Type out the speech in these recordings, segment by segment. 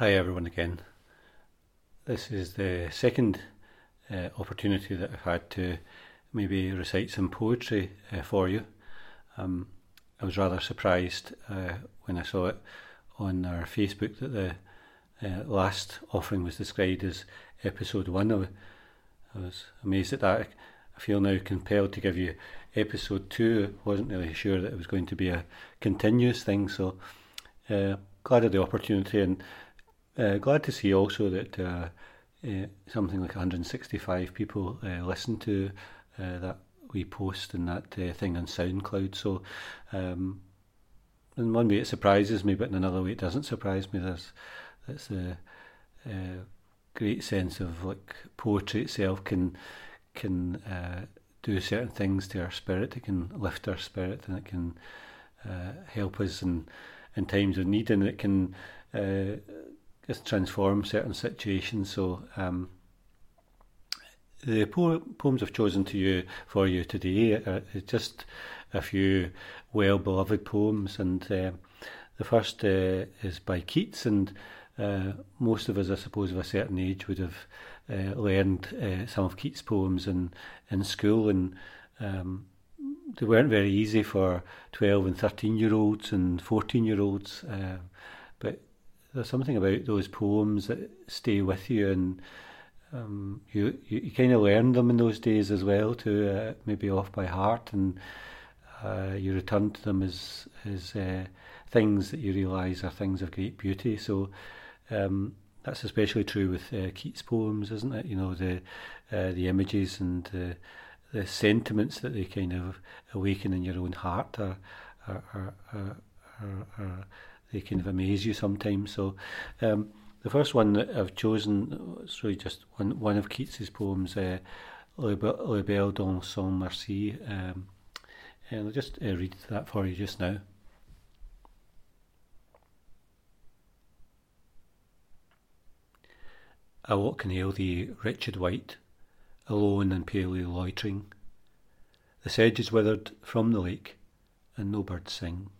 Hi, everyone, again. This is the second uh, opportunity that I've had to maybe recite some poetry uh, for you. Um, I was rather surprised uh, when I saw it on our Facebook that the uh, last offering was described as episode one. I was amazed at that. I feel now compelled to give you episode two. I wasn't really sure that it was going to be a continuous thing, so uh, glad of the opportunity and uh, glad to see also that uh, uh, something like 165 people uh, listen to uh, that we post and that thing on SoundCloud. So, um, in one way it surprises me, but in another way it doesn't surprise me. There's that's a, a great sense of like poetry itself can can uh, do certain things to our spirit. It can lift our spirit and it can uh, help us in in times of need, and it can uh, just transform certain situations. So. Um, the po- poems I've chosen to you for you today are just a few well beloved poems, and uh, the first uh, is by Keats, and uh, most of us, I suppose, of a certain age would have uh, learned uh, some of Keats' poems in in school, and um, they weren't very easy for twelve and thirteen year olds and fourteen year olds, uh, there's something about those poems that stay with you and um, you, you, you kind of learn them in those days as well, to uh, maybe off by heart, and uh, you return to them as as uh, things that you realise are things of great beauty. So um, that's especially true with uh, Keats' poems, isn't it? You know the uh, the images and the the sentiments that they kind of awaken in your own heart are, are, are, are they kind of amaze you sometimes. So. Um, the first one that I've chosen is really just one, one of Keats's poems, uh, Le, son merci, um, and I'll just uh, read that for you just now. I walk can hail thee, wretched wight, alone and palely loitering. The sedge is withered from the lake, and no birds sing.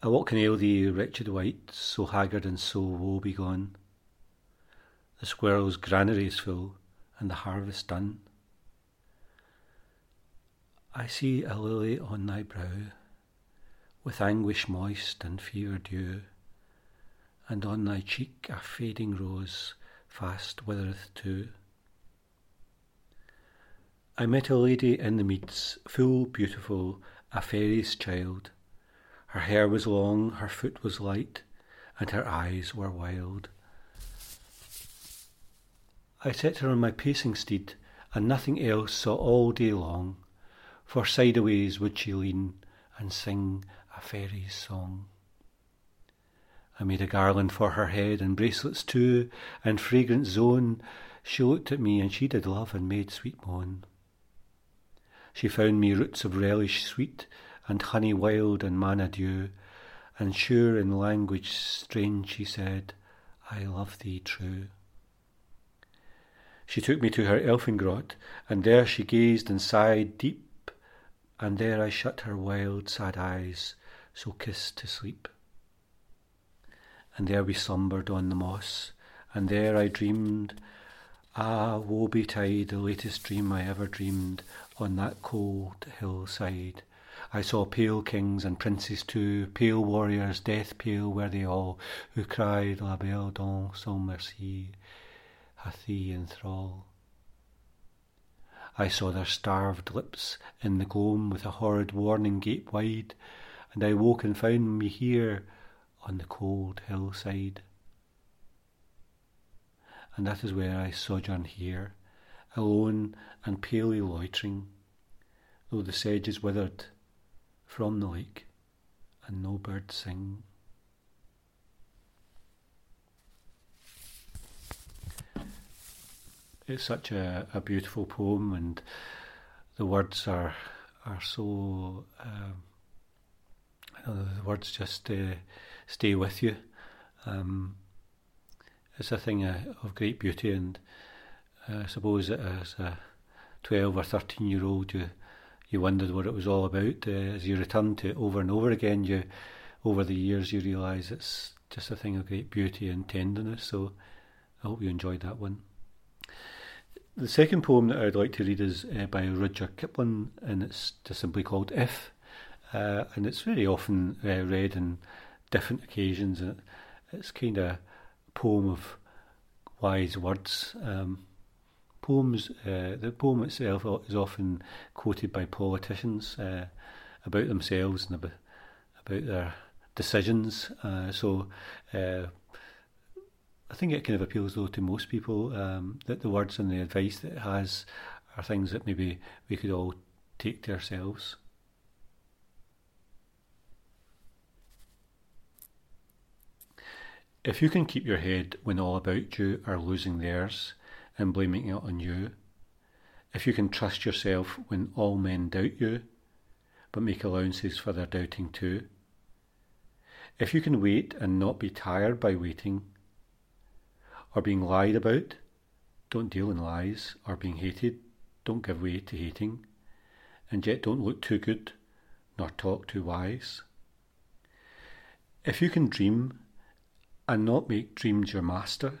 I what can ail thee, wretched wight, so haggard and so woe begone? The squirrel's granary is full, and the harvest done. I see a lily on thy brow, with anguish moist and fever dew, and on thy cheek a fading rose fast withereth too. I met a lady in the meads, full beautiful, a fairy's child, her hair was long, her foot was light, and her eyes were wild. I set her on my pacing steed, and nothing else saw all day long, for sideways would she lean and sing a fairy's song. I made a garland for her head, and bracelets too, and fragrant zone. She looked at me, and she did love and made sweet moan. She found me roots of relish sweet, and honey wild and manna dew, and sure in language strange she said, I love thee true. She took me to her elfin grot, and there she gazed and sighed deep, and there I shut her wild sad eyes, so kissed to sleep. And there we slumbered on the moss, and there I dreamed, ah, woe betide, the latest dream I ever dreamed on that cold hillside I saw pale kings and princes too, pale warriors, death pale were they all, who cried La Belle Dame sans merci, hath thee in thrall. I saw their starved lips in the gloam with a horrid warning gape wide, and I woke and found me here on the cold hillside. And that is where I sojourn here, alone and palely loitering, though the sedge is withered from the lake, and no bird sing. It's such a, a beautiful poem, and the words are are so. Um, the words just uh, stay with you. Um, it's a thing uh, of great beauty, and uh, I suppose as a twelve or thirteen year old, you you wondered what it was all about. Uh, as you return to it over and over again, you over the years you realise it's just a thing of great beauty and tenderness. So I hope you enjoyed that one. The second poem that I'd like to read is uh, by Rudyard Kipling, and it's just simply called If. Uh, and it's very often uh, read in different occasions. And it's kind of a poem of wise words. Um, poems, uh, the poem itself is often quoted by politicians uh, about themselves and about, their decisions. Uh, so uh, I think it kind of appeals though to most people um, that the words and the advice that it has are things that maybe we could all take to ourselves. If you can keep your head when all about you are losing theirs and blaming it on you, if you can trust yourself when all men doubt you, but make allowances for their doubting too, if you can wait and not be tired by waiting, or being lied about, don't deal in lies, or being hated, don't give way to hating, and yet don't look too good, nor talk too wise. If you can dream and not make dreams your master,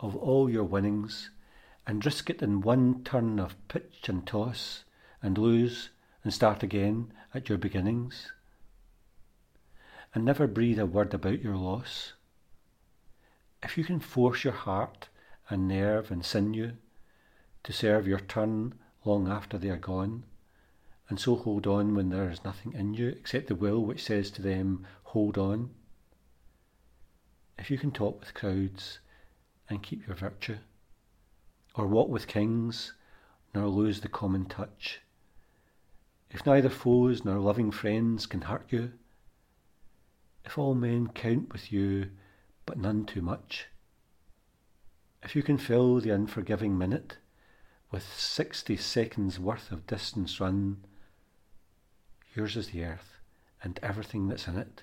of all your winnings and risk it in one turn of pitch and toss, and lose and start again at your beginnings, and never breathe a word about your loss. If you can force your heart and nerve and sinew to serve your turn long after they are gone, and so hold on when there is nothing in you except the will which says to them, hold on. If you can talk with crowds and keep your virtue, or walk with kings, nor lose the common touch, if neither foes nor loving friends can hurt you, if all men count with you, but none too much, if you can fill the unforgiving minute with sixty seconds worth of distance run, yours is the earth and everything that's in it,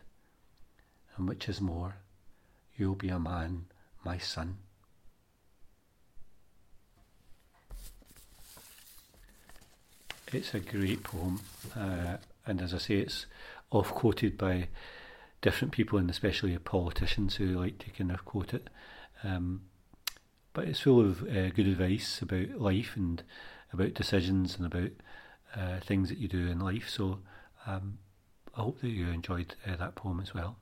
and which is more, you'll be a man, my son. It's a great poem, uh, and as I say, it's off quoted by different people, and especially politicians who like to kind of quote it. Um, but it's full of uh, good advice about life and about decisions and about uh, things that you do in life. So um, I hope that you enjoyed uh, that poem as well.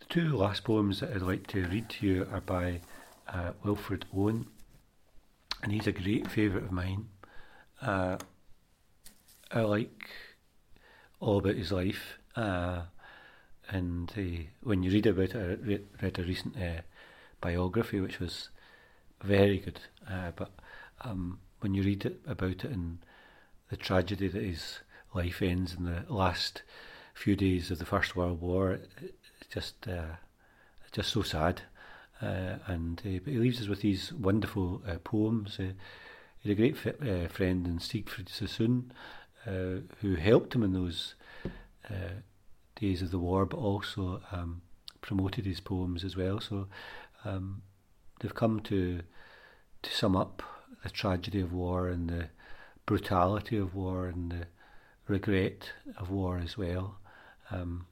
The two last poems that I'd like to read to you are by uh, Wilfred Owen, and he's a great favourite of mine. Uh, I like all about his life. Uh, and uh, when you read about it, I re- read a recent uh, biography which was very good. Uh, but um, when you read it about it and the tragedy that his life ends in the last few days of the First World War, it, it's just uh, just so sad. Uh, and uh, but he leaves us with these wonderful uh, poems. He had a great uh, friend in Siegfried Sassoon, uh, who helped him in those uh, days of the war, but also um, promoted his poems as well. So um, they've come to to sum up the tragedy of war and the brutality of war and the regret of war as well. Um,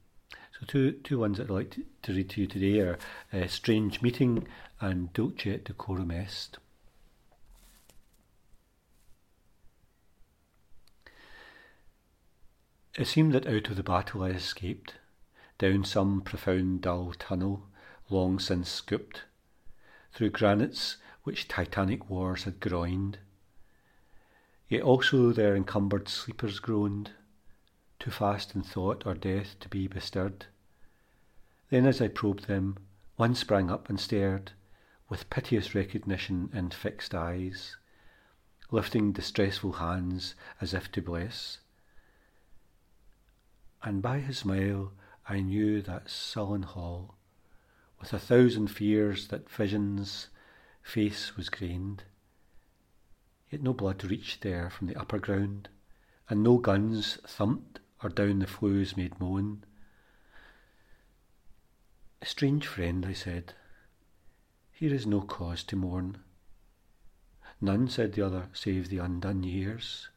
so two two ones that I'd like to, to read to you today are uh, Strange Meeting and Dulce et Decorum Est. It seemed that out of the battle I escaped, down some profound dull tunnel, long since scooped, through granites which titanic wars had groined. Yet also their encumbered sleepers groaned, too fast in thought or death to be bestirred. Then as I probed them, one sprang up and stared, with piteous recognition and fixed eyes, lifting distressful hands as if to bless and by his smile I knew that sullen hall, with a thousand fears that vision's face was grained. Yet no blood reached there from the upper ground, and no guns thumped or down the flues made moan. A strange friend, I said, here is no cause to mourn. None, said the other, save the undone years,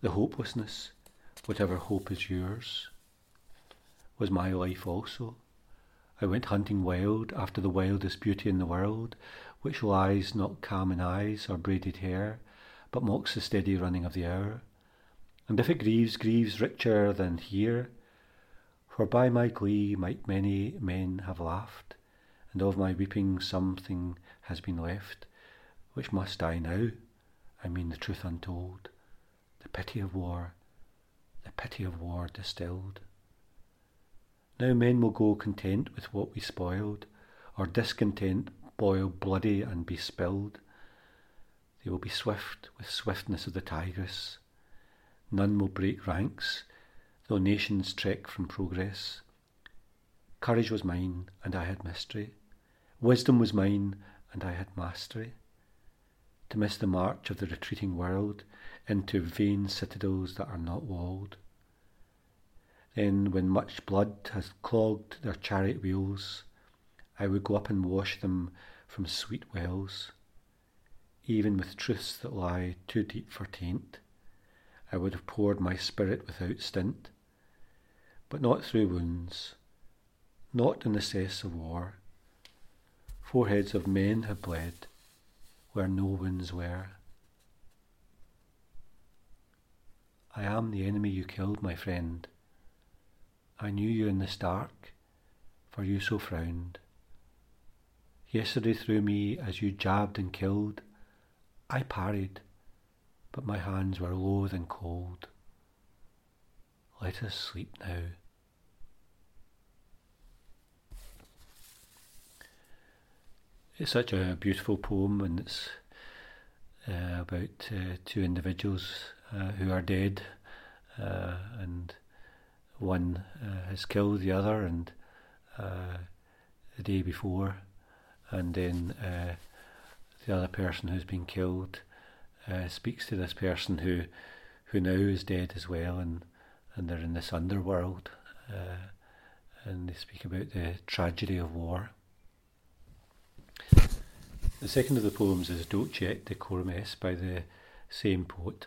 the hopelessness, whatever hope is yours, was my life also. I went hunting wild after the wildest beauty in the world, which lies not calm in eyes or braided hair, but mocks the steady running of the hour. And if it grieves, grieves richer than here, for by my glee might many men have laughed, and of my weeping something has been left, which must die now, I mean the truth untold, the pity of war, the pity of war distilled. Now men will go content with what we spoiled, or discontent boil bloody and be spilled. They will be swift with swiftness of the tigress. None will break ranks, though nations trek from progress. Courage was mine, and I had mystery. Wisdom was mine, and I had mastery. To miss the march of the retreating world into vain citadels that are not walled. Then, when much blood has clogged their chariot wheels, I would go up and wash them from sweet wells. Even with truths that lie too deep for taint, I would have poured my spirit without stint, but not through wounds, not in the cess of war. Foreheads of men have bled where no wounds were. I am the enemy you killed, my friend. I knew you in the stark, for you so frowned. Yesterday through me as you jabbed and killed, I parried, but my hands were loath and cold. Let us sleep now. It's such a beautiful poem, and it's uh, about uh, two individuals uh, who are dead, uh, and one uh, has killed the other, and uh, the day before, and then uh, the other person who's been killed uh, speaks to this person who who now is dead as well, and and they're in this underworld, uh, and they speak about the tragedy of war. The second of the poems is Dulce et Decorum Est by the same poet.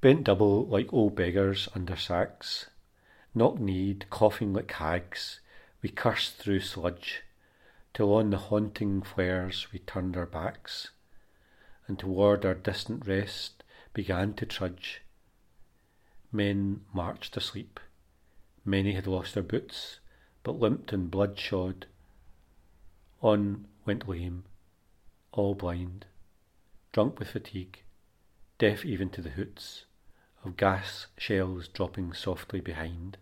Bent double like old beggars under sacks, knock kneed, coughing like hags, we cursed through sludge, till on the haunting flares we turned our backs, and toward our distant rest began to trudge. Men marched asleep. Many had lost their boots, but limped and bloodshod. On went lame, all blind, drunk with fatigue, deaf even to the hoots of gas shells dropping softly behind.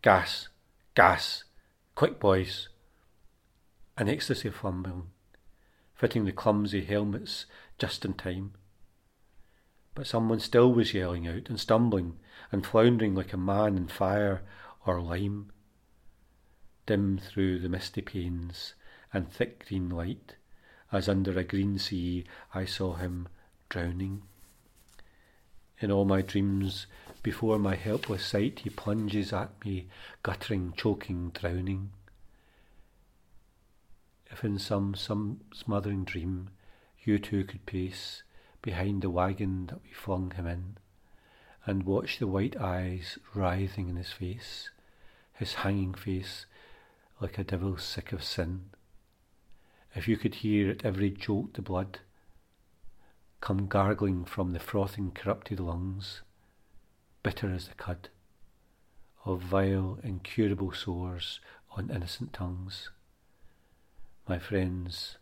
Gas, gas, quick boys! An ecstasy of fumbling, fitting the clumsy helmets just in time. But someone still was yelling out and stumbling and floundering like a man in fire or lime. Dim through the misty panes and thick green light, as under a green sea I saw him drowning. In all my dreams, before my helpless sight, he plunges at me, guttering, choking, drowning. If in some, some smothering dream you too could pace behind the wagon that we flung him in, and watch the white eyes writhing in his face, his hanging face like a devil sick of sin, if you could hear at every jolt the blood, come gargling from the frothing corrupted lungs, bitter as the cud, of vile incurable sores on innocent tongues. My friends,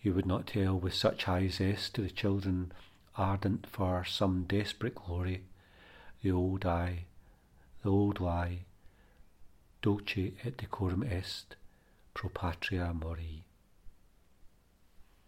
you would not tell with such high zest to the children ardent for some desperate glory, the old eye, the old lie, dulce et decorum est, pro patria mori.